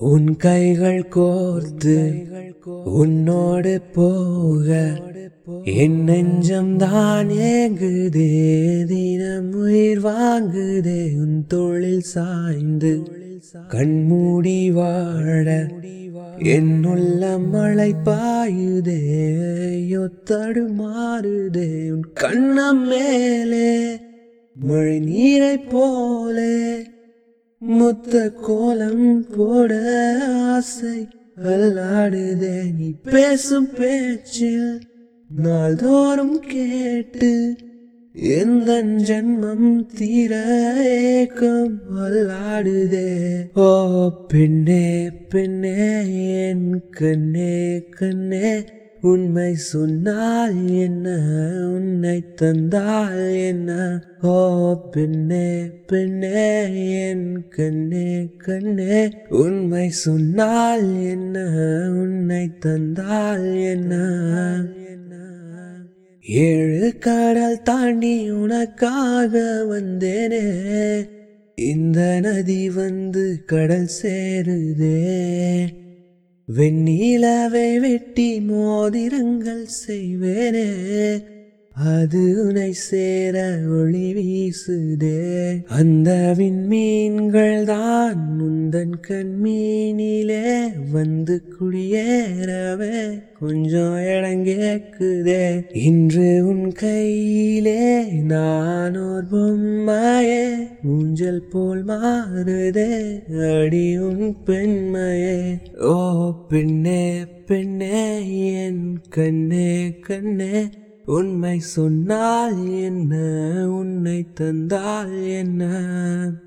உன் கைகள் கோர்த்து உன்னோடு போக என் நெஞ்சம் தான் ஏங்குதே தினம் உயிர் வாங்குதே உன் தொழில் சாய்ந்து கண்மூடி வாழ என்னுள்ள மழை பாயுதே ஐயோ தடுமாறுதே உன் கண்ணம் மேலே மழை நீரை போலே முத்த கோலம் போட ஆசை அல்லாடுதே. நீ பேசும் பேச்சில் நாள்தோறும் கேட்டு எந்த ஜன்மம் தீர ஏக்கம் அல்லாடுதே. ஓ பெண்ணே பெண்ணே என் கண்ணே கண்ணே உண்மை சொன்னால் என்ன? உன்னை தந்தால் என்ன? ஓ பெண்ணே பெண்ணே என் கண்ணே கண்ணே. உண்மை சொன்னால் என்ன? உன்னை தந்தால் என்ன? ஏழு கடல் தாண்டி உனக்காக வந்தேனே. இந்த நதி வந்து கடல் சேருதே. வெண்ணிலவை வெட்டி மோதிரங்கள் செய்வேனே. அது உனை சேர ஒளி வீசுதே. அந்த விண்மீன்கள் தான் முந்தன் கண்மீனிலே வந்து குடியேறவே கொஞ்சம் இடங்கேக்குதே இன்று உன் கையிலே நான் ஒரு பொம்மையே ஊஞ்சல் போல் மாறுதே. அடி உன் பெண்மையே. ஓ பெண்ணே பெண்ணே என் கண்ணே கண்ணே. உண்மை சொன்னால் என்ன? உன்னை தந்தால் என்ன?